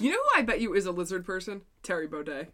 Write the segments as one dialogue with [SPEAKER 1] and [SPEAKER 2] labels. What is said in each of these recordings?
[SPEAKER 1] You know who I bet you is a lizard person? Thierry Baudet.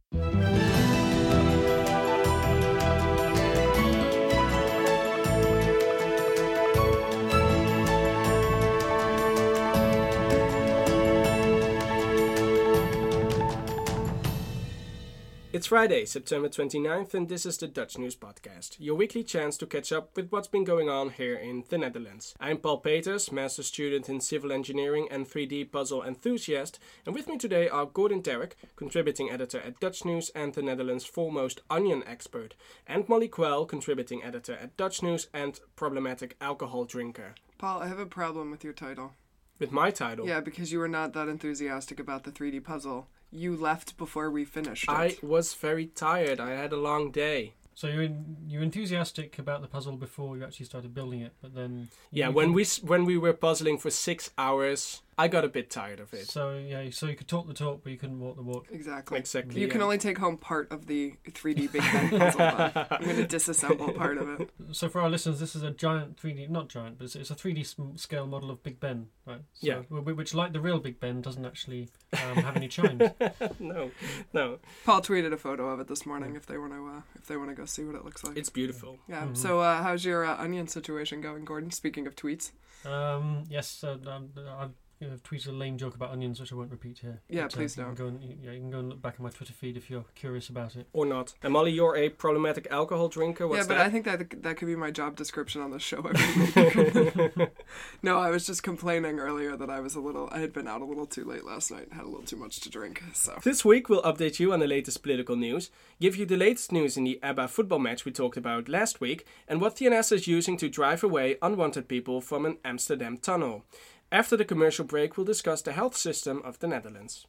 [SPEAKER 2] It's Friday, September 29th, and this is the Dutch News Podcast, your weekly chance to catch up with what's been going on here in the Netherlands. I'm Paul Peters, master student in civil engineering and 3D puzzle enthusiast, and with me today are Gordon Darroch, contributing editor at Dutch News and the Netherlands' foremost onion expert, and Molly Quell, contributing editor at Dutch News and problematic alcohol drinker.
[SPEAKER 1] Paul, I have a problem with your title.
[SPEAKER 2] With my title,
[SPEAKER 1] Yeah, because you were not that enthusiastic about the 3D puzzle. You left before we finished it.
[SPEAKER 2] I was very tired. I had a long day.
[SPEAKER 3] So you're in, you're enthusiastic about the puzzle before you actually started building it, but then
[SPEAKER 2] Yeah, when we when we were puzzling for six hours, I got a bit tired of it.
[SPEAKER 3] so yeah, so you could talk the talk, but you couldn't walk the walk.
[SPEAKER 1] Exactly.
[SPEAKER 2] Exactly.
[SPEAKER 1] You can only take home part of the 3D Big Ben puzzle. then. I'm going to disassemble part of it.
[SPEAKER 3] So for our listeners, this is a giant 3D, not giant, but it's, it's a 3D scale model of Big Ben, right? So,
[SPEAKER 2] Yeah.
[SPEAKER 3] Which, like the real Big Ben, doesn't actually um, have any chimes.
[SPEAKER 2] no, no,
[SPEAKER 1] Paul tweeted a photo of it this morning. If they want to, uh, if they want to go see what it looks like.
[SPEAKER 2] it's beautiful.
[SPEAKER 1] yeah.
[SPEAKER 3] Mhm.
[SPEAKER 1] So, uh, how's your uh, onion situation going, Gordon? Speaking of tweets.
[SPEAKER 3] Um, yes, uh, um, I've you know, tweeted a lame joke about onions, which I won't repeat here.
[SPEAKER 1] Yeah,
[SPEAKER 3] But, uh,
[SPEAKER 1] please
[SPEAKER 3] you can
[SPEAKER 1] don't.
[SPEAKER 3] Go and, yeah, you can go and look back at my Twitter feed if you're curious about it.
[SPEAKER 2] Or not. And Molly, you're a problematic alcohol drinker. What's
[SPEAKER 1] yeah, but
[SPEAKER 2] that?
[SPEAKER 1] I think that that could be my job description on the show no, I was just complaining earlier that I was a little. I had been out a little too late last night. Had a little too much to drink. So.
[SPEAKER 2] This week we'll update you on the latest political news, give you the latest news in the ABBA football match we talked about last week, and what TNS is using to drive away unwanted people from an Amsterdam tunnel. After the commercial break, we'll discuss the health system of the Netherlands.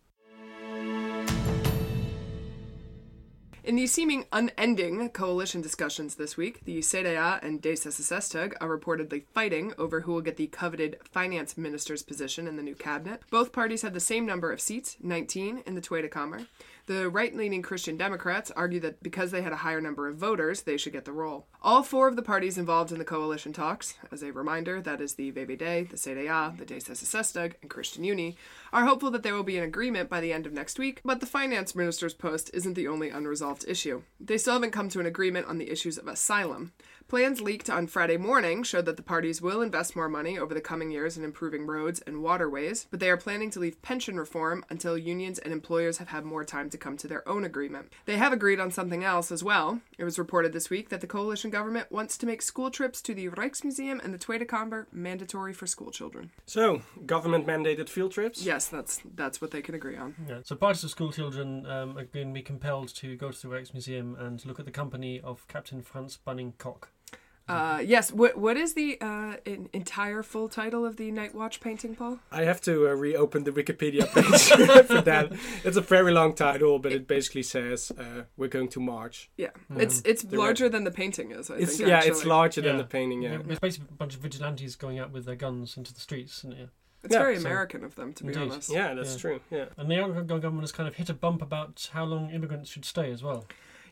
[SPEAKER 1] In the seeming unending coalition discussions this week, the CDA and D66 are reportedly fighting over who will get the coveted finance minister's position in the new cabinet. Both parties have the same number of seats, 19, in the Tweede Kamer. The right leaning Christian Democrats argue that because they had a higher number of voters, they should get the role. All four of the parties involved in the coalition talks, as a reminder, that is the VVD, the CDA, the D66 and ChristenUnie, are hopeful that there will be an agreement by the end of next week, but the finance minister's post isn't the only unresolved issue. They still haven't come to an agreement on the issues of asylum. Plans leaked on Friday morning showed that the parties will invest more money over the coming years in improving roads and waterways, but they are planning to leave pension reform until unions and employers have had more time to come to their own agreement. They have agreed on something else as well. It was reported this week that the coalition government wants to make school trips to the Rijksmuseum and the Tweede Kamer mandatory for school children.
[SPEAKER 2] So, government mandated field trips?
[SPEAKER 1] Yes, that's that's what they can agree on.
[SPEAKER 3] Yeah. So parties of school children um, are going to be compelled to go to the Rijksmuseum and look at the company of Captain Frans Banninck Cocq.
[SPEAKER 1] Uh, yes. What what is the uh, in, entire full title of the Night Watch painting, Paul?
[SPEAKER 2] I have to uh, reopen the Wikipedia page for that. It's a very long title, but it basically says uh, we're going to march.
[SPEAKER 1] Yeah, it's it's
[SPEAKER 2] The
[SPEAKER 1] larger than the painting is. I
[SPEAKER 2] It's
[SPEAKER 1] think.
[SPEAKER 2] yeah,
[SPEAKER 1] actually.
[SPEAKER 2] it's larger than the painting. Yeah,
[SPEAKER 3] It's basically a bunch of vigilantes going out with their guns into the streets, isn't it?
[SPEAKER 1] It's
[SPEAKER 2] Yeah,
[SPEAKER 1] very
[SPEAKER 3] so-
[SPEAKER 1] American of them, to be
[SPEAKER 3] Indeed.
[SPEAKER 1] honest.
[SPEAKER 2] yeah, that's
[SPEAKER 3] Yeah.
[SPEAKER 2] true. Yeah.
[SPEAKER 3] And the outgoing government has kind of hit a bump about how long immigrants should stay as well.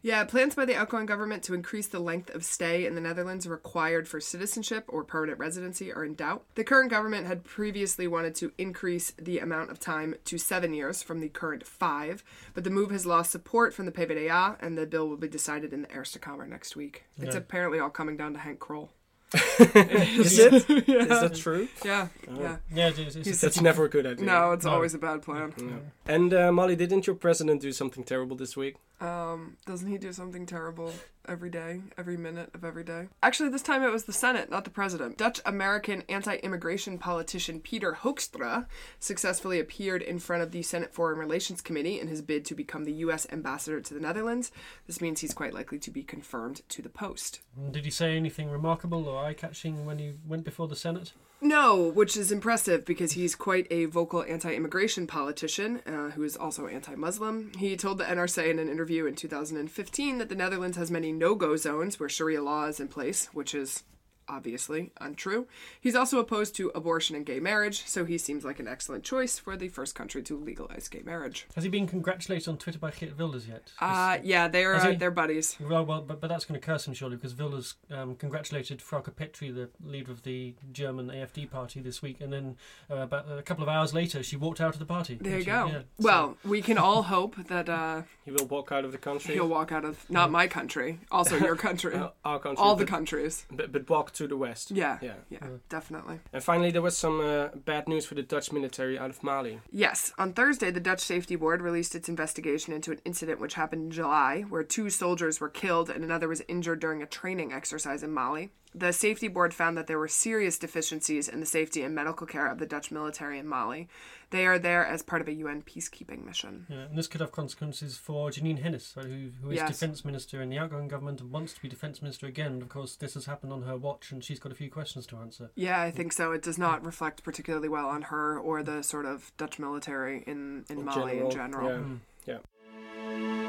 [SPEAKER 1] Yeah, plans by the outgoing government to increase the length of stay in the Netherlands required for citizenship or permanent residency are in doubt. The current government had previously wanted to increase the amount of time to seven years from the current five, but the move has lost support from the PvdA, and the bill will be decided in the Eerste Kamer next week. It's apparently all coming down to Henk Krol.
[SPEAKER 2] Is it? Is
[SPEAKER 1] yeah.
[SPEAKER 2] that true?
[SPEAKER 1] Yeah,
[SPEAKER 2] Oh.
[SPEAKER 1] yeah.
[SPEAKER 3] Yeah, it's, it's,
[SPEAKER 1] He's-
[SPEAKER 2] That's never a good idea.
[SPEAKER 1] No, it's
[SPEAKER 3] No.
[SPEAKER 1] always a bad plan.
[SPEAKER 2] Yeah. And uh, Molly, didn't your president do something terrible this week?
[SPEAKER 1] Um, doesn't he do something terrible every day, every minute of every day? Actually, this time it was the Senate, not the president. Dutch American anti immigration politician Peter Hoekstra successfully appeared in front of the Senate Foreign Relations Committee in his bid to become the U.S. ambassador to the Netherlands. This means he's quite likely to be confirmed to the post.
[SPEAKER 3] Did he say anything remarkable or eye-catching when he went before the Senate?
[SPEAKER 1] No, which is impressive because he's quite a vocal anti immigration politician uh, who is also anti Muslim. He told the NRC in an interview in 2015 that the Netherlands has many no go zones where Sharia law is in place, which is obviously untrue. He's also opposed to abortion and gay marriage, so he seems like an excellent choice for the first country to legalize gay marriage.
[SPEAKER 3] Has he been congratulated on Twitter by Geert Wilders yet?
[SPEAKER 1] Uh, yeah, they're uh, they're buddies.
[SPEAKER 3] Well, well, but, but that's going to curse him surely because Wilders um, congratulated Frauke Petry, the leader of the German AFD party, this week, and then uh, about a couple of hours later, she walked out of the party.
[SPEAKER 1] There you
[SPEAKER 3] She-
[SPEAKER 1] go.
[SPEAKER 3] yeah, so-
[SPEAKER 1] well, we can all hope that uh,
[SPEAKER 2] He will walk out of the country.
[SPEAKER 1] he'll walk out of not my country, also your country,
[SPEAKER 2] Uh, our country.
[SPEAKER 1] all the countries.
[SPEAKER 2] but, but walk to the west.
[SPEAKER 1] Yeah,
[SPEAKER 2] Yeah.
[SPEAKER 1] yeah,
[SPEAKER 3] Yeah.
[SPEAKER 1] definitely.
[SPEAKER 2] And finally, there was some uh, bad news for the Dutch military out of Mali.
[SPEAKER 1] Yes, on Thursday, the Dutch Safety Board released its investigation into an incident which happened in July, where two soldiers were killed and another was injured during a training exercise in Mali. The Safety Board found that there were serious deficiencies in the safety and medical care of the Dutch military in Mali. They are there as part of a UN peacekeeping mission.
[SPEAKER 3] Yeah, and this could have consequences for Jeanine Hennis, right, who, who is
[SPEAKER 1] Yes.
[SPEAKER 3] defence minister in the outgoing government and wants to be defence minister again. And of course, this has happened on her watch, and she's got a few questions to answer.
[SPEAKER 1] Yeah, I think so. It does not reflect particularly well on her or the sort of Dutch military in, in,
[SPEAKER 2] In
[SPEAKER 1] Mali in
[SPEAKER 2] general,
[SPEAKER 1] general.
[SPEAKER 2] yeah.
[SPEAKER 3] Mm.
[SPEAKER 2] Yeah.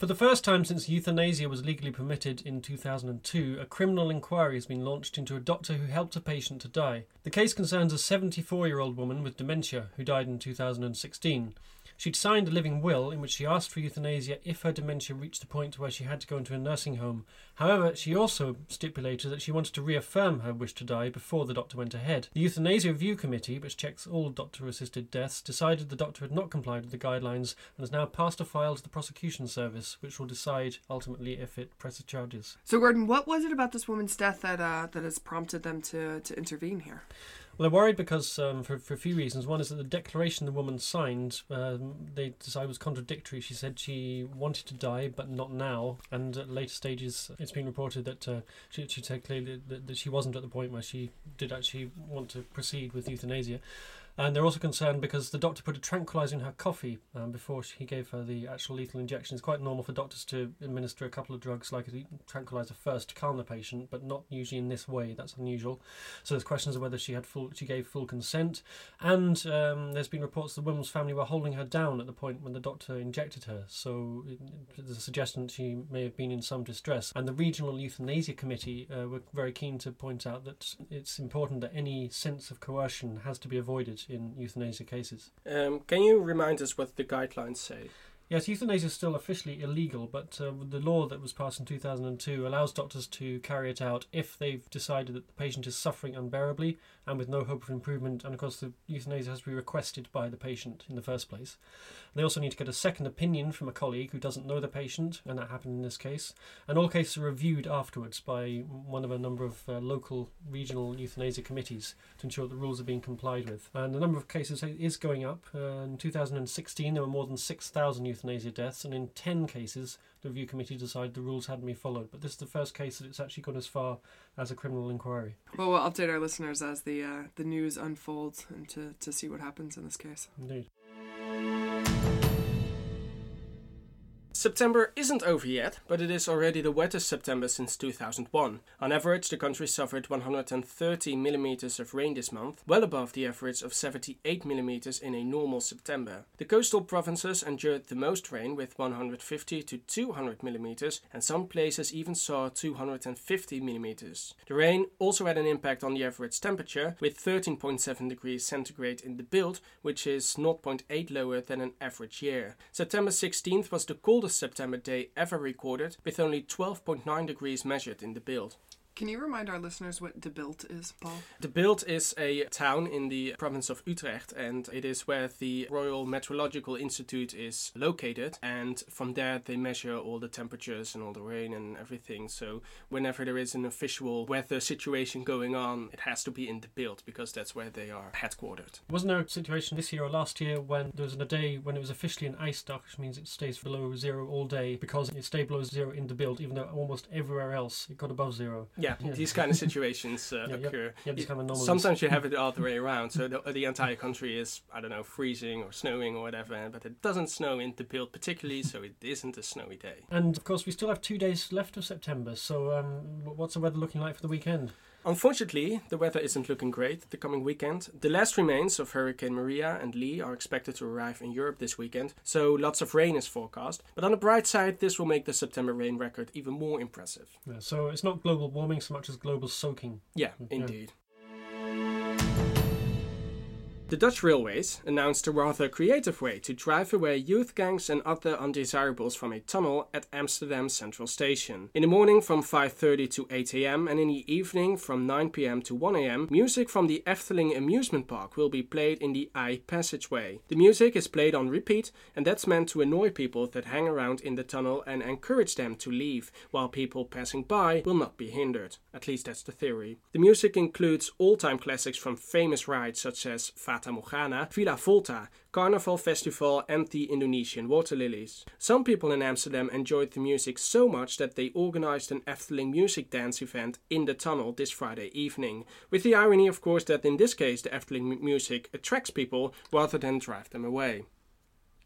[SPEAKER 3] For the first time since euthanasia was legally permitted in 2002, a criminal inquiry has been launched into a doctor who helped a patient to die. The case concerns a 74 year old woman with dementia who died in 2016. She'd signed a living will in which she asked for euthanasia if her dementia reached the point where she had to go into a nursing home. However, she also stipulated that she wanted to reaffirm her wish to die before the doctor went ahead. The Euthanasia Review Committee, which checks all doctor assisted deaths, decided the doctor had not complied with the guidelines and has now passed a file to the prosecution service, which will decide ultimately if it presses charges.
[SPEAKER 1] So, Gordon, what was it about this woman's death that uh, that has prompted them to, to intervene here?
[SPEAKER 3] Well, they're worried because um, for, for a few reasons. One is that the declaration the woman signed, um, they decided was contradictory. She said she wanted to die, but not now. And at later stages, it's been reported that uh, she, she said clearly that, that she wasn't at the point where she did actually want to proceed with euthanasia. And they're also concerned because the doctor put a tranquilizer in her coffee um, before she gave her the actual lethal injection. It's quite normal for doctors to administer a couple of drugs like a tranquilizer first to calm the patient, but not usually in this way. That's unusual. So there's questions of whether she had full, she gave full consent, and um, there's been reports the woman's family were holding her down at the point when the doctor injected her. So there's a suggestion she may have been in some distress. And the regional euthanasia committee uh, were very keen to point out that it's important that any sense of coercion has to be avoided in euthanasia cases.
[SPEAKER 2] Um, can you remind us what the guidelines say?
[SPEAKER 3] Yes, euthanasia is still officially illegal, but uh, the law that was passed in 2002 allows doctors to carry it out if they've decided that the patient is suffering unbearably and with no hope of improvement. And of course, the euthanasia has to be requested by the patient in the first place. They also need to get a second opinion from a colleague who doesn't know the patient, and that happened in this case. And all cases are reviewed afterwards by one of a number of uh, local regional euthanasia committees to ensure that the rules are being complied with. And the number of cases is going up. Uh, in 2016, there were more than 6,000 euthanasia deaths, and in 10 cases, the review committee decided the rules hadn't been followed. But this is the first case that it's actually gone as far as a criminal inquiry.
[SPEAKER 1] Well, we'll update our listeners as the uh, the news unfolds and to, to see what happens in this case.
[SPEAKER 3] Indeed.
[SPEAKER 2] September isn't over yet, but it is already the wettest September since 2001. On average, the country suffered 130 millimeters of rain this month, well above the average of 78 millimeters in a normal September. The coastal provinces endured the most rain with 150 to 200 millimeters, and some places even saw 250 millimeters. The rain also had an impact on the average temperature, with 13.7 degrees centigrade in the Bilt, which is 0.8 lower than an average year. September 16th was the coldest September day ever recorded, with only 12.9 degrees measured in the Bilt.
[SPEAKER 1] Can you remind our listeners what De Bilt is, Paul?
[SPEAKER 2] De Bilt is a town in the province of Utrecht, and it is where the Royal Meteorological Institute is located. And from there, they measure all the temperatures and all the rain and everything. So, whenever there is an official weather situation going on, it has to be in De Bilt because that's where they are headquartered.
[SPEAKER 3] Wasn't there a situation this year or last year when there was a day when it was officially an ijsdag, which means it stays below zero all day because it stayed below zero in the Bilt, even though almost everywhere else it got above zero?
[SPEAKER 2] Yeah,
[SPEAKER 3] Yeah.
[SPEAKER 2] these kind of situations uh,
[SPEAKER 3] Yeah,
[SPEAKER 2] occur.
[SPEAKER 3] Yeah, these kind of.
[SPEAKER 2] Sometimes you have it the other way around, so the, the entire country is, I don't know, freezing or snowing or whatever, but it doesn't snow in the Bilt particularly, so it isn't a snowy day.
[SPEAKER 3] And of course, we still have two days left of September. So, um, what's the weather looking like for the weekend?
[SPEAKER 2] Unfortunately, the weather isn't looking great the coming weekend. The last remains of Hurricane Maria and Lee are expected to arrive in Europe this weekend, so lots of rain is forecast. But on the bright side, this will make the September rain record even more impressive.
[SPEAKER 3] Yeah, so it's not global warming so much as global soaking.
[SPEAKER 2] Yeah, indeed. The Dutch Railways announced a rather creative way to drive away youth gangs and other undesirables from a tunnel at Amsterdam Central Station. In the morning from 5:30 to 8 a.m. and in the evening from 9 p.m. to 1 a.m., music from the Efteling amusement park will be played in the IJ passageway. The music is played on repeat and that's meant to annoy people that hang around in the tunnel and encourage them to leave, while people passing by will not be hindered. At least that's the theory. The music includes all-time classics from famous rides such as Fata Morgana, Villa Volta, Carnaval Festival, and the Indonesian Water Lilies. Some people in Amsterdam enjoyed the music so much that they organized an Efteling music dance event in the tunnel this Friday evening. With the irony, of course, that in this case the Efteling music attracts people rather than drive them away.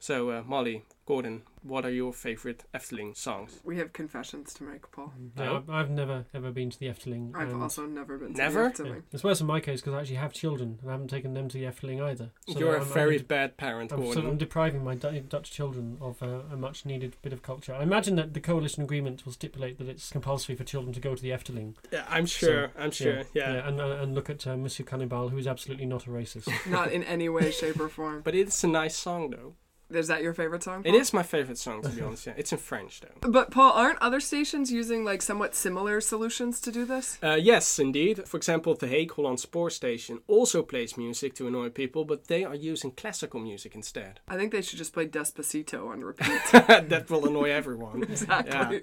[SPEAKER 2] So, uh, Molly, Gordon, what are your favorite Efteling songs?
[SPEAKER 1] We have confessions to make, Paul.
[SPEAKER 3] Yeah,
[SPEAKER 2] No?
[SPEAKER 3] I've, I've never ever been to the Efteling.
[SPEAKER 1] I've also never been to
[SPEAKER 2] Never?
[SPEAKER 1] the
[SPEAKER 3] Yeah.
[SPEAKER 1] Efteling.
[SPEAKER 3] It's worse in my case because I actually have children and I haven't taken them to the Efteling either. So
[SPEAKER 2] You're a
[SPEAKER 3] I'm-
[SPEAKER 2] very
[SPEAKER 3] I'm,
[SPEAKER 2] bad parent,
[SPEAKER 3] I'm, so
[SPEAKER 2] Gordon.
[SPEAKER 3] I'm depriving my Du- Dutch children of uh, a much needed bit of culture. I imagine that the coalition agreement will stipulate that it's compulsory for children to go to the Efteling.
[SPEAKER 2] yeah, I'm sure. I'm sure. Yeah.
[SPEAKER 3] and, uh, and look at uh, Monsieur Cannibale, who is absolutely not a racist.
[SPEAKER 1] Not in any way, shape, or form.
[SPEAKER 2] But it's a nice song, though.
[SPEAKER 1] Is that your favorite song?
[SPEAKER 2] It
[SPEAKER 1] Paul?
[SPEAKER 2] is my favorite song, to be honest. Yeah, it's in French, though.
[SPEAKER 1] But Paul, aren't other stations using like somewhat similar solutions to do this?
[SPEAKER 2] Uh, yes, indeed. For example, the Hague Holland Spoor Station also plays music to annoy people, but they are using classical music instead.
[SPEAKER 1] I think they should just play Despacito on repeat.
[SPEAKER 2] that will annoy everyone.
[SPEAKER 1] exactly.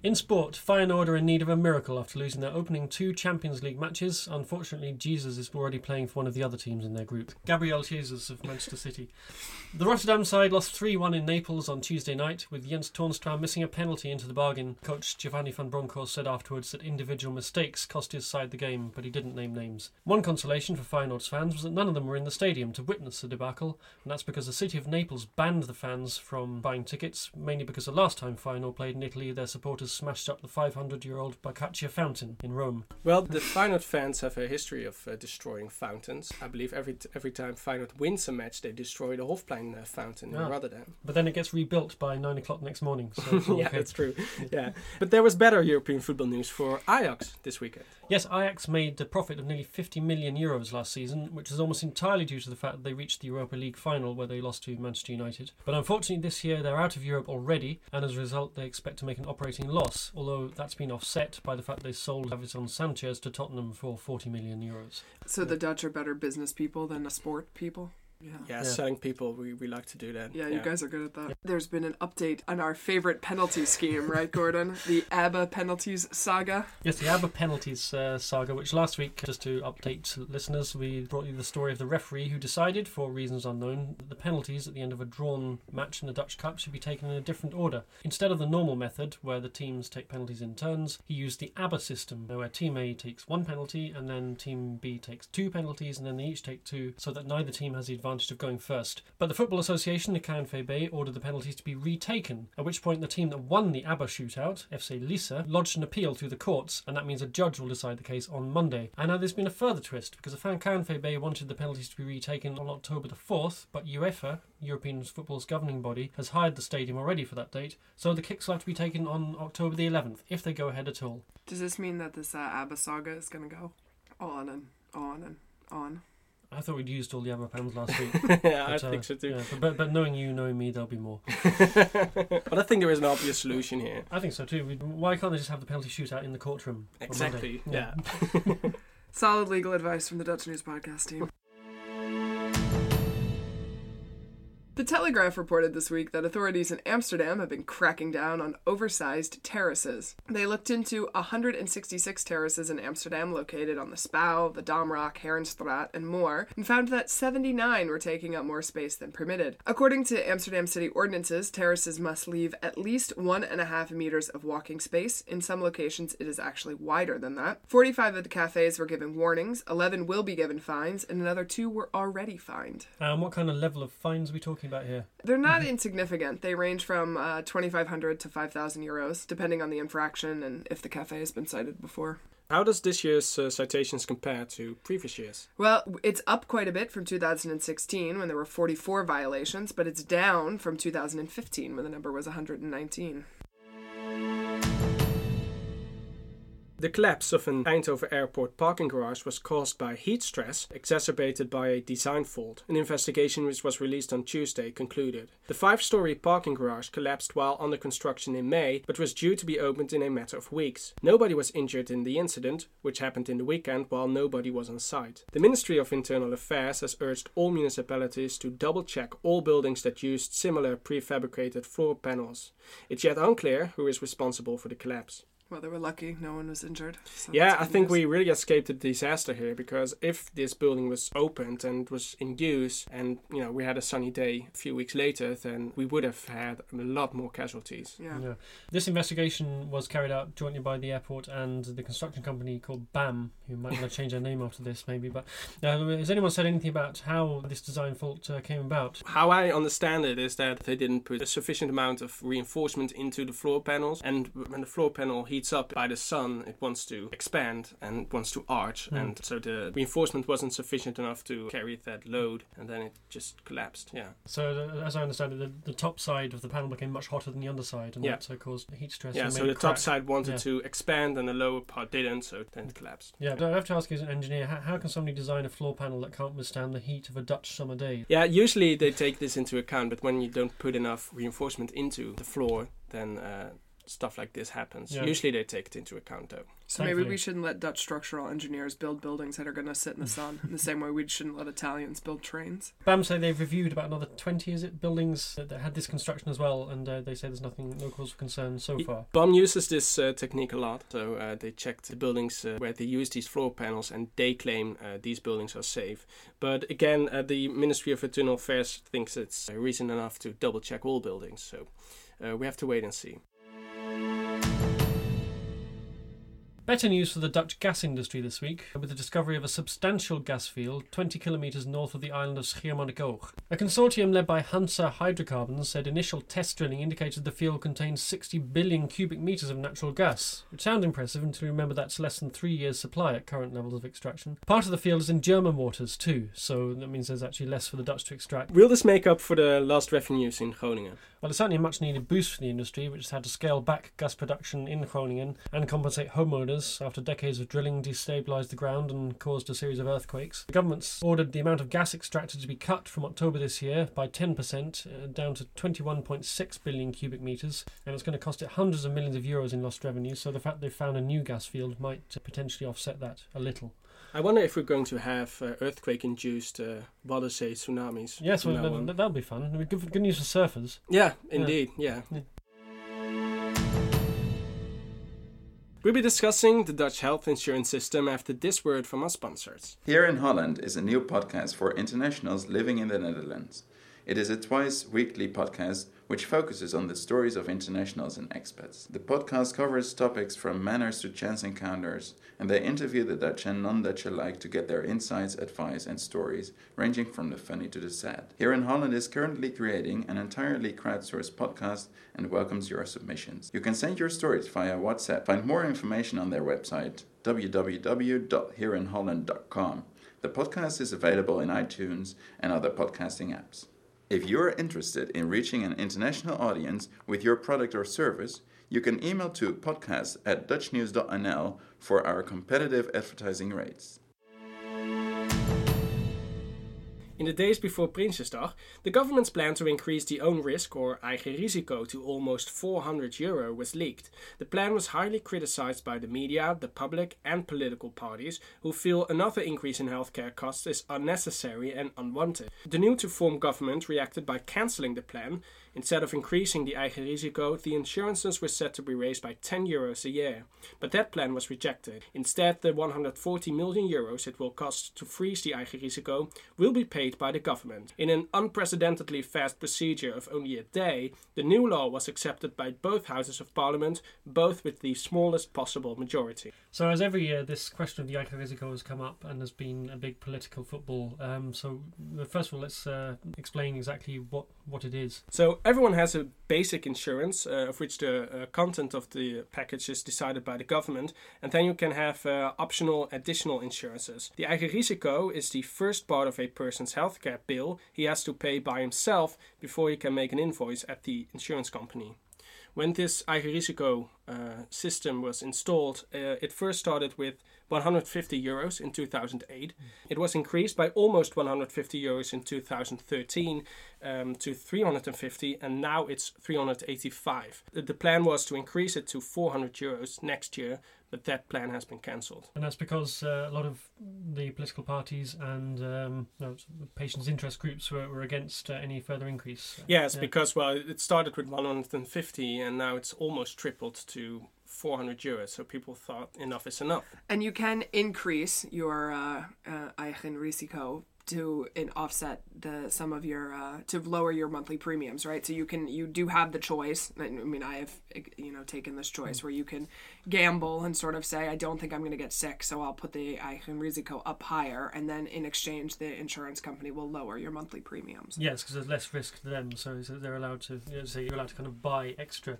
[SPEAKER 3] In sport, Feyenoord are in need of a miracle after losing their opening two Champions League matches. Unfortunately, Jesus is already playing for one of the other teams in their group, Gabriel Jesus of Manchester City. The Rotterdam side lost 3 1 in Naples on Tuesday night, with Jens Toornstra missing a penalty into the bargain. Coach Giovanni van Bronckhorst said afterwards that individual mistakes cost his side the game, but he didn't name names. One consolation for Feyenoord's fans was that none of them were in the stadium to witness the debacle, and that's because the city of Naples banned the fans from buying tickets, mainly because the last time Feyenoord played in Italy, their supporters smashed up the 500 year old Barcaccia fountain in Rome.
[SPEAKER 2] Well, the Feyenoord fans have a history of uh, destroying fountains. I believe every t- every time Feyenoord wins a match, they destroy the Hofplein uh, fountain
[SPEAKER 3] Ah.
[SPEAKER 2] in Rotterdam.
[SPEAKER 3] But then it gets rebuilt by 9 o'clock next morning. So it's
[SPEAKER 2] yeah,
[SPEAKER 3] okay.
[SPEAKER 2] that's true. Yeah, but there was better European football news for Ajax this weekend.
[SPEAKER 3] Yes, Ajax made a profit of nearly 50 million euros last season, which is almost entirely due to the fact that they reached the Europa League final where they lost to Manchester United. But unfortunately, this year they're out of Europe already, and as a result, they expect to make an operating loss, although that's been offset by the fact they sold Davinson Sanchez to Tottenham for 40 million euros.
[SPEAKER 1] So the Dutch are better business people than the sport people. Yeah.
[SPEAKER 2] Yeah,
[SPEAKER 3] Yeah.
[SPEAKER 2] selling people, we, we like to do that.
[SPEAKER 1] Yeah, you guys are good at that. There's been an update on our favorite penalty scheme, right, Gordon? The ABBA penalties saga.
[SPEAKER 3] Yes, the ABBA penalties uh, saga, which last week, just to update listeners, we brought you the story of the referee who decided, for reasons unknown, that the penalties at the end of a drawn match in the Dutch Cup should be taken in a different order. Instead of the normal method, where the teams take penalties in turns, he used the ABBA system, where Team A takes one penalty, and then Team B takes two penalties, and then they each take two, so that neither team has the advantage of going first. But the Football Association, the KNVB, ordered the penalties to be retaken, at which point the team that won the ABBA shootout, FC Lisse, lodged an appeal through the courts, and that means a judge will decide the case on Monday. And now there's been a further twist, because the fan KNVB wanted the penalties to be retaken on October the 4th, but UEFA, European football's governing body, has hired the stadium already for that date, so the kicks will have to be taken on October the 11th, if they go ahead at all.
[SPEAKER 1] Does this mean that this uh, ABBA saga is going to go on and on and on?
[SPEAKER 3] I thought we'd used all the ABBA pans last week.
[SPEAKER 2] yeah, I
[SPEAKER 3] but, uh,
[SPEAKER 2] think so too.
[SPEAKER 3] yeah, but, but, but knowing you, knowing me, there'll be more.
[SPEAKER 2] but I think there is an obvious solution here.
[SPEAKER 3] I think so too. Why can't they just have the penalty shootout in the courtroom? on Monday?
[SPEAKER 2] Exactly. Yeah.
[SPEAKER 1] Solid legal advice from the Dutch News Podcast team. The Telegraph reported this week that authorities in Amsterdam have been cracking down on oversized terraces. They looked into 166 terraces in Amsterdam located on the Spui, the Damrak, Herenstraat, and more, and found that 79 were taking up more space than permitted. According to Amsterdam city ordinances, terraces must leave at least one and a half meters of walking space. In some locations, it is actually wider than that. 45 of the cafes were given warnings, 11 will be given fines, and another two were already fined.
[SPEAKER 3] Um, what kind of level of fines are we talking talking about here?
[SPEAKER 1] They're not insignificant. They range from uh, 2,500 to 5,000 euros, depending on the infraction and if the cafe has been cited before.
[SPEAKER 2] How does this year's uh, citations compare to previous years?
[SPEAKER 1] Well, it's up quite a bit from 2016 when there were 44 violations, but it's down from 2015 when the number was 119.
[SPEAKER 2] The collapse of an Eindhoven airport parking garage was caused by heat stress exacerbated by a design fault. An investigation which was released on Tuesday concluded. The five story parking garage collapsed while under construction in May, but was due to be opened in a matter of weeks. Nobody was injured in the incident, which happened in the weekend while nobody was on site. The Ministry of Internal Affairs has urged all municipalities to double check all buildings that used similar prefabricated floor panels. It's yet unclear who is responsible for the collapse.
[SPEAKER 1] Well, they were lucky; no one was injured. So
[SPEAKER 2] Yeah, I think
[SPEAKER 1] news.
[SPEAKER 2] we really escaped a disaster here because if this building was opened and was in use and you know we had a sunny day a few weeks later, then we would have had a lot more casualties.
[SPEAKER 1] Yeah.
[SPEAKER 3] Yeah. This investigation was carried out jointly by the airport and the construction company called BAM, who might want to change their name after this, maybe. But uh, has anyone said anything about how this design fault uh, came about?
[SPEAKER 2] How I understand it is that they didn't put a sufficient amount of reinforcement into the floor panels, and when the floor panel heats up by the sun, it wants to expand and wants to arch,
[SPEAKER 3] Hmm.
[SPEAKER 2] and so the reinforcement wasn't sufficient enough to carry that load, and then it just collapsed. Yeah.
[SPEAKER 3] So, uh, as I understand it, the, the top side of the panel became much hotter than the underside, and
[SPEAKER 2] Yeah.
[SPEAKER 3] that uh, caused heat stress.
[SPEAKER 2] Yeah, so the
[SPEAKER 3] it
[SPEAKER 2] top side wanted
[SPEAKER 3] Yeah.
[SPEAKER 2] to expand and the lower part didn't, so then it collapsed.
[SPEAKER 3] Yeah, but I have to ask you as an engineer, how, how can somebody design a floor panel that can't withstand the heat of a Dutch summer day?
[SPEAKER 2] Yeah, usually they take this into account, but when you don't put enough reinforcement into the floor, then uh, stuff like this happens.
[SPEAKER 3] Yeah.
[SPEAKER 2] Usually they take it into account, though.
[SPEAKER 1] So maybe we shouldn't let Dutch structural engineers build buildings that are going to sit in the sun. in the same way we shouldn't let Italians build trains.
[SPEAKER 3] BAM say they've reviewed about another 20, is it, buildings that, that had this construction as well, and uh, they say there's nothing, no cause for concern so
[SPEAKER 2] Y-
[SPEAKER 3] far.
[SPEAKER 2] BAM uses this uh, technique a lot, so uh, they checked the buildings uh, where they use these floor panels, and they claim uh, these buildings are safe. But again, uh, the Ministry of Internal Affairs thinks it's uh, reason enough to double check all buildings, so uh, we have to wait and see.
[SPEAKER 3] Better news for the Dutch gas industry this week, with the discovery of a substantial gas field 20 kilometres north of the island of Schiermonnikoog. A consortium led by Hansa Hydrocarbons said initial test drilling indicated the field contains 60 billion cubic metres of natural gas, which sounds impressive until you remember that's less than three years' supply at current levels of extraction. Part of the field is in German waters too, so that means there's actually less for the Dutch to extract.
[SPEAKER 2] Will this make up for the lost revenues in Groningen?
[SPEAKER 3] Well, it's certainly a much needed boost for the industry, which has had to scale back gas production in Groningen and compensate homeowners after decades of drilling destabilised the ground and caused a series of earthquakes. The government's ordered the amount of gas extracted to be cut from October this year by 10%, uh, down to 21.6 billion cubic metres, and it's going to cost it hundreds of millions of euros in lost revenue, so the fact they've found a new gas field might uh, potentially offset that a little.
[SPEAKER 2] I wonder if we're going to have uh, earthquake-induced uh, say, tsunamis.
[SPEAKER 3] Yes, well, that,
[SPEAKER 2] on.
[SPEAKER 3] that, that'll be fun. Good, good news for surfers.
[SPEAKER 2] Yeah, indeed, yeah.
[SPEAKER 3] Yeah.
[SPEAKER 2] We'll be discussing the Dutch health insurance system after this word from our sponsors.
[SPEAKER 4] Here in Holland is a new podcast for internationals living in the Netherlands. It is a twice weekly podcast which focuses on the stories of internationals and expats. The podcast covers topics from manners to chance encounters, and they interview the Dutch and non Dutch alike to get their insights, advice, and stories, ranging from the funny to the sad. Here in Holland is currently creating an entirely crowdsourced podcast and welcomes your submissions. You can send your stories via WhatsApp. Find more information on their website www.hereinholland.com. The podcast is available in iTunes and other podcasting apps. If you're interested in reaching an international audience with your product or service, you can email to podcast at dutchnews.nl for our competitive advertising rates.
[SPEAKER 2] In the days before Prinsjesdag, the government's plan to increase the own risk or eigen risico to almost 400 euro was leaked. The plan was highly criticized by the media, the public, and political parties, who feel another increase in healthcare costs is unnecessary and unwanted. The new to form government reacted by cancelling the plan. Instead of increasing the eigen risico, the insurances were set to be raised by 10 euros a year. But that plan was rejected. Instead, the 140 million euros it will cost to freeze the eigen risico will be paid by the government. In an unprecedentedly fast procedure of only a day, the new law was accepted by both houses of parliament, both with the smallest possible majority.
[SPEAKER 3] So, as every year, this question of the eigen has come up and has been a big political football. Um, so, uh, first of all, let's uh, explain exactly what, what it is.
[SPEAKER 2] So, everyone has a basic insurance, uh, of which the uh, content of the package is decided by the government, and then you can have uh, optional additional insurances. The eigen is the first part of a person's healthcare bill he has to pay by himself before he can make an invoice at the insurance company. When this eigen uh, system was installed, uh, it first started with 150 euros in 2008. It was increased by almost 150 euros in 2013 um, to 350, and now it's 385. The, the plan was to increase it to 400 euros next year, but that plan has been cancelled.
[SPEAKER 3] And that's because uh, a lot of the political parties and um, no, patients' interest groups were, were against uh, any further increase.
[SPEAKER 2] Yes,
[SPEAKER 3] Yeah.
[SPEAKER 2] because well, it started with 150, and now it's almost tripled to 400 euros. So people thought enough is enough.
[SPEAKER 1] And you can increase your uh, uh, eigen risico to offset the some of your uh, to lower your monthly premiums, right? So you can you do have the choice. I mean, I have you know taken this choice where you can gamble and sort of say, I don't think I'm going to get sick, so I'll put the eigen risico up higher, and then in exchange, the insurance company will lower your monthly premiums.
[SPEAKER 3] Yes, because there's less risk to them, so so they're allowed to. You know, so you're allowed to kind of buy extra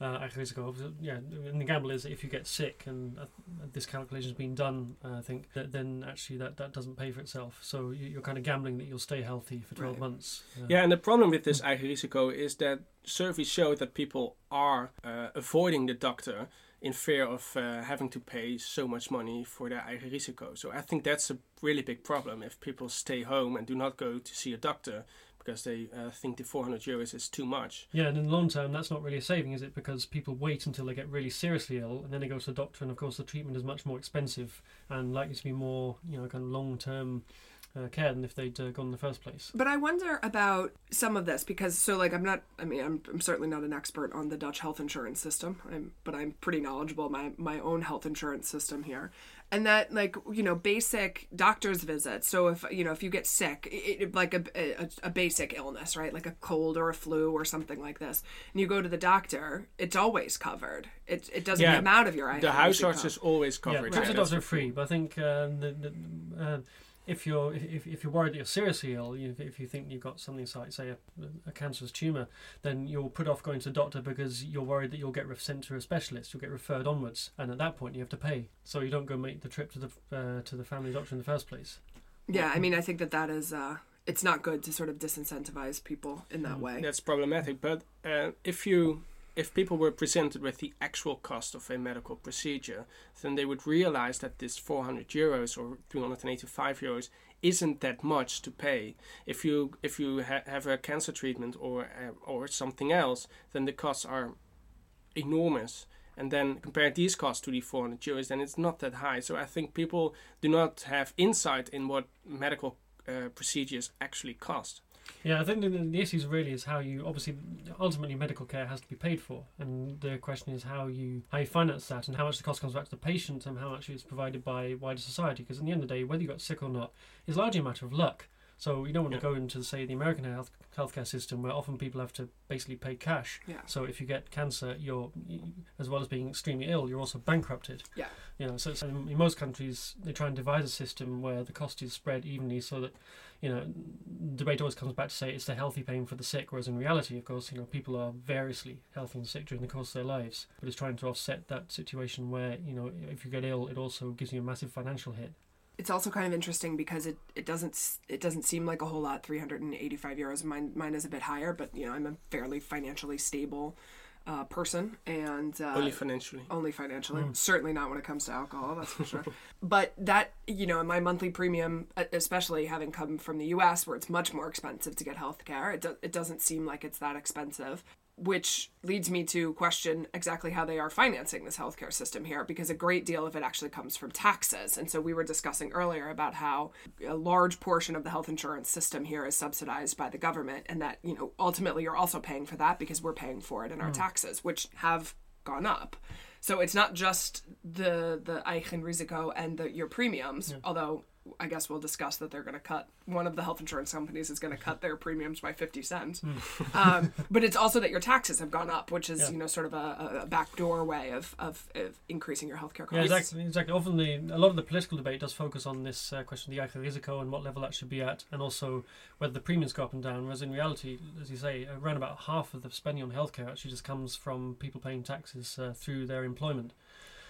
[SPEAKER 3] uh, eigen risico. Yeah, and the gamble is that if you get sick, and uh, this calculation's been done, uh, I think that then actually that, that doesn't pay for itself. So you- you're kind of gambling that you'll stay healthy for 12
[SPEAKER 1] Right.
[SPEAKER 3] months. Uh,
[SPEAKER 2] Yeah, and the problem with this eigen risico is that surveys show that people are uh, avoiding the doctor in fear of uh, having to pay so much money for their eigen risico. So I think that's a really big problem if people stay home and do not go to see a doctor because they uh, think the 400 euros is too much.
[SPEAKER 3] Yeah, and in the long term, that's not really a saving, is it? Because people wait until they get really seriously ill, and then they go to the doctor, and of course, the treatment is much more expensive and likely to be more, you know, kind of long term uh, care than if they'd uh, gone in the first place.
[SPEAKER 1] But I wonder about some of this because so like I'm not I mean I'm, I'm certainly not an expert on the Dutch health insurance system. I'm but I'm pretty knowledgeable my my own health insurance system here. And that like you know basic doctor's visits. So if you know if you get sick, it, it- like a, a a basic illness, right? Like a cold or a flu or something like this, and you go to the doctor, it's always covered. It it doesn't
[SPEAKER 2] Yeah,
[SPEAKER 1] come out of your eye.
[SPEAKER 2] The
[SPEAKER 1] house
[SPEAKER 2] house is always
[SPEAKER 3] Yeah,
[SPEAKER 2] covered.
[SPEAKER 3] trips to
[SPEAKER 2] that's
[SPEAKER 3] doctor are
[SPEAKER 2] for
[SPEAKER 3] free, but I think uh, the, the, uh, if you're if, if you're worried that you're seriously ill, you, if you think you've got something like say a, a cancerous tumor, then you'll put off going to the doctor because you're worried that you'll get sent to a specialist. You'll get referred onwards, and at that point you have to pay. So you don't go make the trip to the uh, to the family doctor in the first place.
[SPEAKER 1] Yeah, I mean I think that that is uh it's not good to sort of disincentivize people in that
[SPEAKER 3] Mm.
[SPEAKER 1] way.
[SPEAKER 2] That's problematic. But uh, if you if people were presented with the actual cost of a medical procedure, then they would realize that this 400 euros or 385 euros isn't that much to pay. If you if you ha- have a cancer treatment or uh, or something else, then the costs are enormous. And then compare these costs to the 400 euros, then it's not that high. So I think people do not have insight in what medical uh, procedures actually cost.
[SPEAKER 3] Yeah, I think the, the issue really is how you obviously ultimately medical care has to be paid for, and the question is how you how you finance that and how much the cost comes back to the patient and how much is provided by wider society. Because in the end of the day, whether you got sick or not is largely a matter of luck. So you don't want
[SPEAKER 2] Yeah.
[SPEAKER 3] to go into say the American health healthcare system where often people have to basically pay cash.
[SPEAKER 1] Yeah.
[SPEAKER 3] So if you get cancer, you're as well as being extremely ill, you're also bankrupted.
[SPEAKER 1] Yeah.
[SPEAKER 3] You know, so, so in in most countries they try and devise a system where the cost is spread evenly, so that you know, debate always comes back to say it's the healthy paying for the sick, whereas in reality, of course, you know, people are variously healthy and sick during the course of their lives. But it's trying to offset that situation where, you know, if you get ill, it also gives you a massive financial hit.
[SPEAKER 1] It's also kind of interesting because it, it doesn't it doesn't seem like a whole lot 385 euros mine mine is a bit higher but you know i'm a fairly financially stable uh, person and uh,
[SPEAKER 2] Only financially.
[SPEAKER 1] only financially
[SPEAKER 3] Mm.
[SPEAKER 1] certainly not when it comes to alcohol that's for sure but that you know my monthly premium especially having come from the us where it's much more expensive to get health care it, do- it doesn't seem like it's that expensive which leads me to question exactly how they are financing this healthcare system here because a great deal of it actually comes from taxes. And so we were discussing earlier about how a large portion of the health insurance system here is subsidized by the government and that, you know, ultimately you're also paying for that because we're paying for it in our hmm. taxes, which have gone up. So it's not just the the Eigen risico and the your premiums, although I guess we'll discuss that they're going to cut. One of the health insurance companies is going to cut their premiums by fifty cents, um, but it's also that your taxes have gone up, which is
[SPEAKER 3] Yeah.
[SPEAKER 1] you know sort of a, a backdoor way of, of, of increasing your healthcare costs.
[SPEAKER 3] Yeah, exactly. Exactly. Often the a lot of the political debate does focus on this uh, question of the eigen risico and what level that should be at, and also whether the premiums go up and down. Whereas in reality, as you say, around about half of the spending on healthcare actually just comes from people paying taxes uh, through their employment.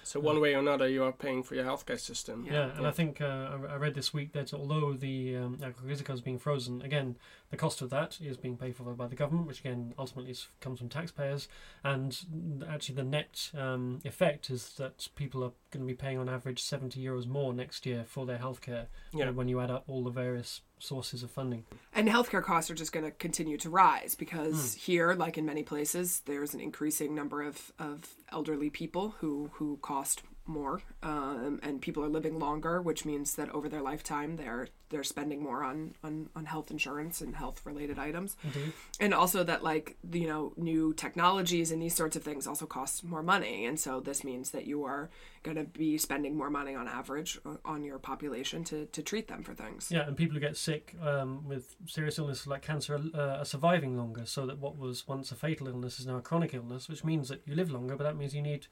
[SPEAKER 2] So one way or another, you are paying for your healthcare system.
[SPEAKER 1] Yeah.
[SPEAKER 3] Yeah, and I think uh, I I read this week that although the um, risico is being frozen, again, the cost of that is being paid for by the government, which again ultimately is, comes from taxpayers. And actually, the net um, effect is that people are going to be paying on average 70 euros more next year for their healthcare
[SPEAKER 2] Yeah.
[SPEAKER 3] when you add up all the various sources of funding.
[SPEAKER 1] And healthcare costs are just going to continue to rise because here, like in many places, there's an increasing number of, of elderly people who, who cost more, um, and people are living longer, which means that over their lifetime, they're they're spending more on, on, on health insurance and health related items.
[SPEAKER 3] Indeed.
[SPEAKER 1] and also that like you know new technologies and these sorts of things also cost more money and so this means that you are going to be spending more money on average uh, on your population to, to treat them for things
[SPEAKER 3] Yeah, and people who get sick um, with serious illnesses like cancer uh, are surviving longer. So that what was once a fatal illness is now a chronic illness, which means that you live longer. But that means you need,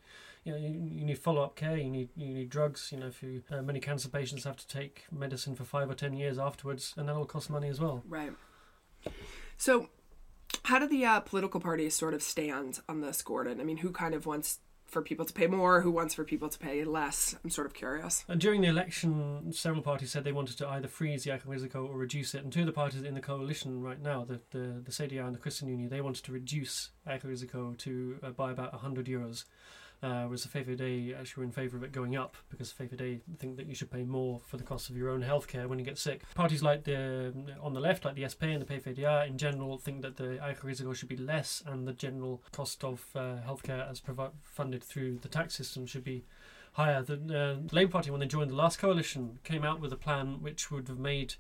[SPEAKER 3] you know, you, you need follow up care. You need you need drugs. You know, if you uh, many cancer patients have to take medicine for five or ten years afterwards, and that'll cost money as well.
[SPEAKER 1] right so how do the uh, political parties sort of stand on this gordon i mean who kind of wants for people to pay more who wants for people to pay less i'm sort of curious
[SPEAKER 3] And during the election, several parties said they wanted to either freeze the Risico or reduce it. And two of the parties in the coalition right now, the the, the CDA and the Christian Union, they wanted to reduce Risico to uh, by about 100 euros. Uh, whereas the VVD actually were in favour of it going up because the VVD think that you should pay more for the cost of your own healthcare when you get sick. Parties like the on the left, like the SP and the PVDA, in general think that the Risico should be less and the general cost of uh, healthcare as provi- funded through the tax system should be higher. The uh, Labour Party, when they joined the last coalition, came out with a plan which would have made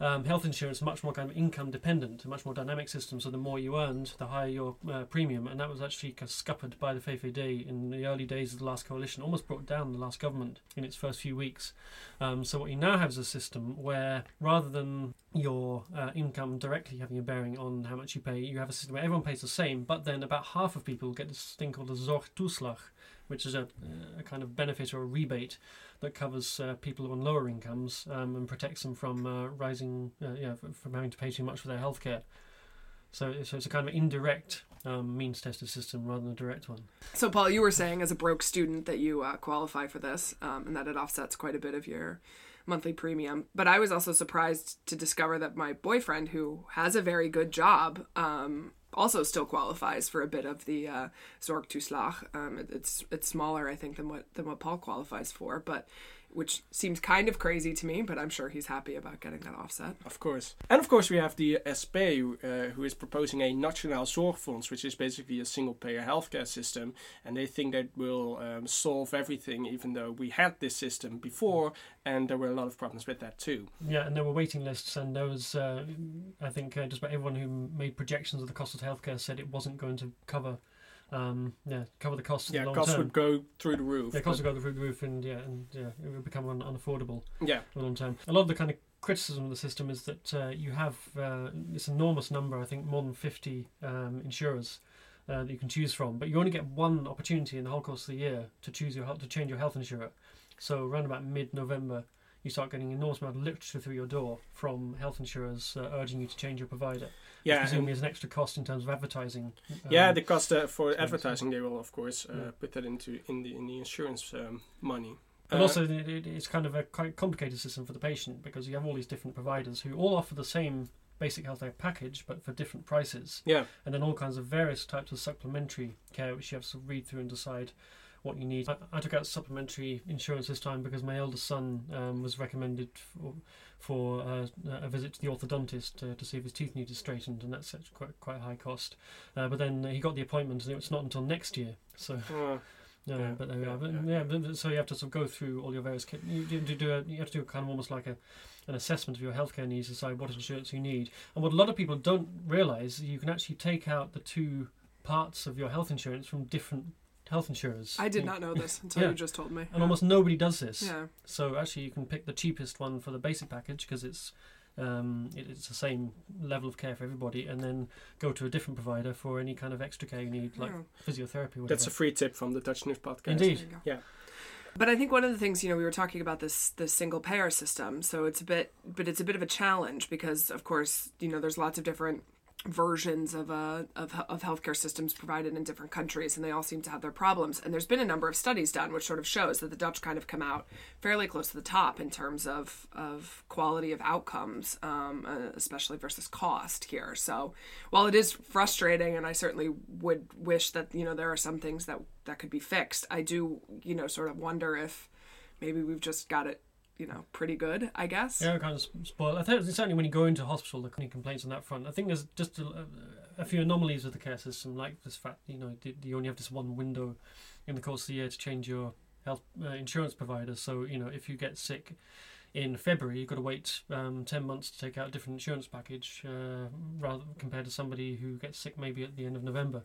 [SPEAKER 3] um, health insurance much more kind of income dependent, a much more dynamic system. So the more you earned, the higher your uh, premium, and that was actually kind of scuppered by the VVD in the early days of the last coalition, almost brought down the last government in its first few weeks. Um, so what you now have is a system where rather than your uh, income directly having a bearing on how much you pay, you have a system where everyone pays the same, but then about half of people get this thing called a Zorgtoeslag, which is a, a kind of benefit or a rebate that covers uh, people on lower incomes um, and protects them from uh, rising, uh, yeah, from having to pay too much for their healthcare. So, so it's a kind of indirect um, means tested system rather than a direct one.
[SPEAKER 1] So, Paul, you were saying as a broke student that you uh, qualify for this um, and that it offsets quite a bit of your monthly premium. But I was also surprised to discover that my boyfriend, who has a very good job, um, also still qualifies for a bit of the uh. Um, it, it's it's smaller, I think, than what than what Paul qualifies for, but which seems kind of crazy to me. But I'm sure he's happy about getting that offset.
[SPEAKER 2] Of course. And of course, we have the SP, uh, who is proposing a Nationaal Zorgfonds, which is basically a single payer healthcare system. And they think that will um, solve everything, even though we had this system before, and there were a lot of problems with that too.
[SPEAKER 3] Yeah, and there were waiting lists, and there was, uh, I think, uh, just about everyone who made projections of the cost of healthcare said it wasn't going to cover, um, yeah, cover the costs
[SPEAKER 2] Yeah,
[SPEAKER 3] the long
[SPEAKER 2] costs
[SPEAKER 3] term.
[SPEAKER 2] would go through the roof.
[SPEAKER 3] yeah, costs would go through the roof, and yeah, and yeah, it would become un- unaffordable.
[SPEAKER 2] yeah,
[SPEAKER 3] for long time. A lot of the kind of criticism of the system is that uh, you have uh, this enormous number, I think more than 50 um, insurers uh, that you can choose from, but you only get one opportunity in the whole course of the year to choose your to change your health insurer. So around about mid-November, you start getting an enormous amount of literature through your door from health insurers uh, urging you to change your provider.
[SPEAKER 2] yeah.
[SPEAKER 3] Which presumably is an extra cost in terms of advertising.
[SPEAKER 2] yeah,
[SPEAKER 3] um,
[SPEAKER 2] the cost uh, for advertising, they will of course uh,
[SPEAKER 3] Yeah.
[SPEAKER 2] put that into in the in the insurance um, money.
[SPEAKER 3] And
[SPEAKER 2] Uh,
[SPEAKER 3] also, it, it- it's kind of a quite complicated system for the patient because you have all these different providers who all offer the same basic healthcare package but for different prices,
[SPEAKER 2] yeah,
[SPEAKER 3] and then all kinds of various types of supplementary care which you have to read through and decide what you need. I, I took out supplementary insurance this time because my eldest son um, was recommended for, for uh, a visit to the orthodontist uh, to see if his teeth needed straightened, and that's such quite quite a high cost. Uh, but then he got the appointment, and it's not until next year. So.
[SPEAKER 2] Uh,
[SPEAKER 3] No,
[SPEAKER 2] Yeah,
[SPEAKER 3] but there we are. But,
[SPEAKER 2] yeah.
[SPEAKER 3] yeah, but, so you have to sort of go through all your various. Kit. You, do, a, you have to do kind of almost like a, an assessment of your healthcare needs, to decide what insurance you need. And what a lot of people don't realise, you can actually take out the two parts of your health insurance from different health insurers.
[SPEAKER 1] I did not know this until
[SPEAKER 3] Yeah.
[SPEAKER 1] you just told me.
[SPEAKER 3] And almost nobody does this.
[SPEAKER 1] Yeah.
[SPEAKER 3] So actually, you can pick the cheapest one for the basic package because it's um, it, it's the same level of care for everybody, and then go to a different provider for any kind of extra care you need, like
[SPEAKER 1] Yeah.
[SPEAKER 3] physiotherapy. Or whatever.
[SPEAKER 2] that's a free tip from the Dutch News podcast.
[SPEAKER 3] Indeed.
[SPEAKER 1] There you go.
[SPEAKER 2] Yeah.
[SPEAKER 1] But I think one of the things, you know, we were talking about this this single payer system, so it's a bit, but it's a bit of a challenge because, of course, you know, there's lots of different versions of uh, of of healthcare systems provided in different countries, and they all seem to have their problems. And there's been a number of studies done which sort of shows that the Dutch kind of come out fairly close to the top in terms of of quality of outcomes, um, uh, especially versus cost here. So while it is frustrating, and I certainly would wish that you know there are some things that that could be fixed, I do you know sort of wonder if maybe we've just got it you know pretty good. I guess.
[SPEAKER 3] Yeah, kind of spoiled. I think certainly when you go into hospital, there are complaints on that front. I think there's just a, a few anomalies with the care system, like this fact, you know, you only have this one window in the course of the year to change your health uh, insurance provider. So, you know, if you get sick in February, you've got to wait um, 10 months to take out a different insurance package uh, rather compared to somebody who gets sick maybe at the end of November.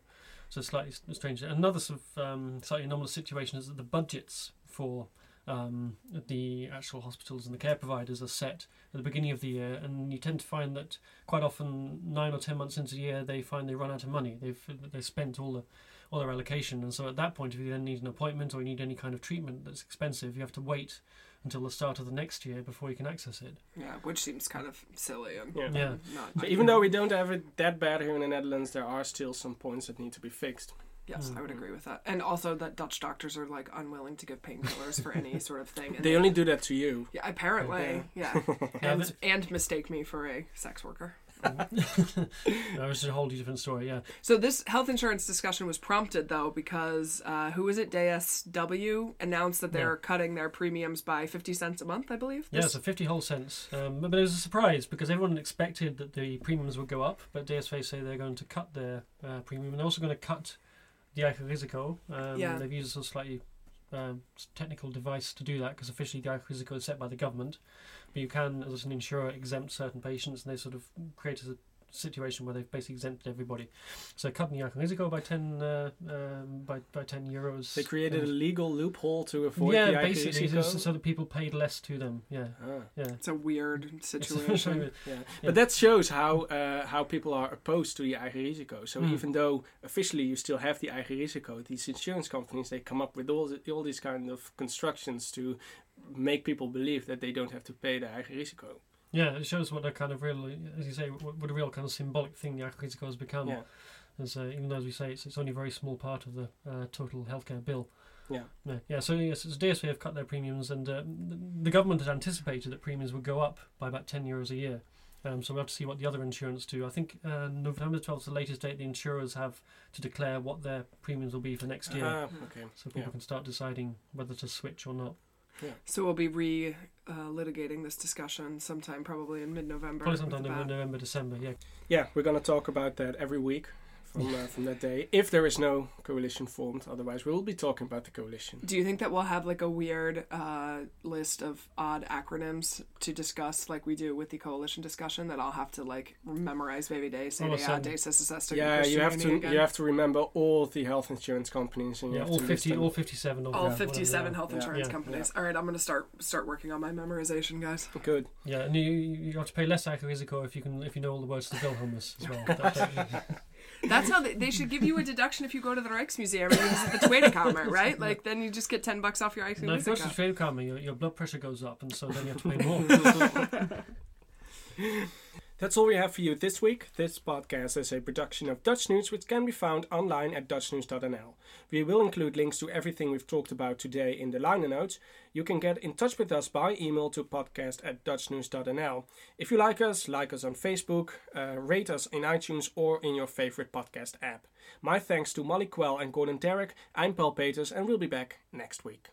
[SPEAKER 3] So slightly strange. Another sort of um, slightly anomalous situation is that the budgets for um, the actual hospitals and the care providers are set at the beginning of the year, and you tend to find that quite often nine or ten months into the year they find they run out of money. They've they've spent all the all their allocation, and so at that point, if you then need an appointment or you need any kind of treatment that's expensive, you have to wait until the start of the next year before you can access it.
[SPEAKER 1] Yeah, which seems kind of silly and
[SPEAKER 2] Yeah.
[SPEAKER 3] Yeah.
[SPEAKER 1] not.
[SPEAKER 2] So even though we don't have it that bad here in the Netherlands, there are still some points that need to be fixed.
[SPEAKER 1] Yes, I would agree with that. And also that Dutch doctors are like unwilling to give painkillers for any sort of thing. And
[SPEAKER 2] They only do that to you.
[SPEAKER 1] yeah, apparently, yeah,
[SPEAKER 3] Yeah,
[SPEAKER 1] and and mistake me for a sex worker.
[SPEAKER 3] that was a whole different story. Yeah,
[SPEAKER 1] So this health insurance discussion was prompted though because uh, who is it? DSW announced that they're
[SPEAKER 3] Yeah.
[SPEAKER 1] cutting their premiums by fifty cents a month, I believe.
[SPEAKER 3] yeah,
[SPEAKER 1] This-
[SPEAKER 3] so fifty whole cents. Um, but it was a surprise because everyone expected that the premiums would go up, but DSW say they're going to cut their uh, premium and they're also going to cut the. Um,
[SPEAKER 1] Yeah.
[SPEAKER 3] They've used a slightly um, technical device to do that because officially the risico is set by the government, but you can, as an insurer, exempt certain patients, and they sort of created a situation where they've basically exempted everybody. So cutting the eigen risico by ten uh, um, by by ten euros.
[SPEAKER 2] They created a legal loophole to avoid
[SPEAKER 3] yeah,
[SPEAKER 2] the
[SPEAKER 3] basically,
[SPEAKER 2] IPCC
[SPEAKER 3] so, so that people paid less to them. Yeah,
[SPEAKER 2] Ah,
[SPEAKER 3] yeah.
[SPEAKER 1] it's a weird situation.
[SPEAKER 2] yeah.
[SPEAKER 3] Yeah.
[SPEAKER 2] But that shows how uh, how people are opposed to the eigen risico. So
[SPEAKER 3] Mm.
[SPEAKER 2] even though officially you still have the eigen risico, these insurance companies they come up with all the, all these kind of constructions to make people believe that they don't have to pay the eigen risico.
[SPEAKER 3] Yeah, it shows what a kind of real, as you say, what, what a real kind of symbolic thing the eigen risico has become.
[SPEAKER 2] Yeah.
[SPEAKER 3] As uh, even though, as we say, it's, it's only a very small part of the uh, total healthcare bill.
[SPEAKER 2] Yeah.
[SPEAKER 3] Yeah, yeah. So yes, so DSW have cut their premiums, and uh, the- government had anticipated that premiums would go up by about ten euros a year. Um, so we have to see what the other insurance do. I think uh, November twelfth is the latest date the insurers have to declare what their premiums will be for next year,
[SPEAKER 2] Ah, okay.
[SPEAKER 3] so people
[SPEAKER 2] yeah.
[SPEAKER 3] can start deciding whether to switch or not.
[SPEAKER 1] So we'll be re uh, litigating this discussion sometime, probably in mid-November.
[SPEAKER 3] Probably sometime in
[SPEAKER 1] about-
[SPEAKER 3] November, December. Yeah.
[SPEAKER 2] Yeah, we're gonna talk about that every week from uh, from that day. If there is no coalition formed, otherwise we will be talking about the coalition.
[SPEAKER 1] Do you think that we'll have like a weird uh, list of odd acronyms to discuss, like we do with the coalition discussion? That I'll have to like memorize maybe day, say
[SPEAKER 3] All of a
[SPEAKER 1] day,
[SPEAKER 3] sudden.
[SPEAKER 1] day,
[SPEAKER 2] Yeah, you have to you have to remember all the health insurance companies and you
[SPEAKER 3] Yeah,
[SPEAKER 2] have
[SPEAKER 3] all
[SPEAKER 2] to
[SPEAKER 3] fifty, all fifty-seven of
[SPEAKER 1] all
[SPEAKER 3] them, whatever they
[SPEAKER 1] 57
[SPEAKER 3] are.
[SPEAKER 1] health
[SPEAKER 2] Yeah.
[SPEAKER 1] insurance
[SPEAKER 3] Yeah.
[SPEAKER 1] companies. All right, I'm gonna start start working on my memorization, guys.
[SPEAKER 2] Good.
[SPEAKER 3] Yeah, and you, you have to pay less Risico if you can if you know all the words to the Wilhelmus as well. That- that-
[SPEAKER 1] That's how they, they should give you a deduction if you go to the Rijksmuseum and visit the Tweedekamer, right? Like then you just get ten bucks off your ice
[SPEAKER 3] no, if you go to the your, your blood pressure goes up, and so then you have to pay more.
[SPEAKER 2] That's all we have for you this week. This podcast is a production of Dutch News, which can be found online at dutchnews.nl. We will include links to everything we've talked about today in the liner notes. You can get in touch with us by email to podcast at dutchnews.nl. If you like us, like us on Facebook, uh, rate us in iTunes or in your favorite podcast app. My thanks to Molly Quell and Gordon Darroch. I'm Paul Peters, and we'll be back next week.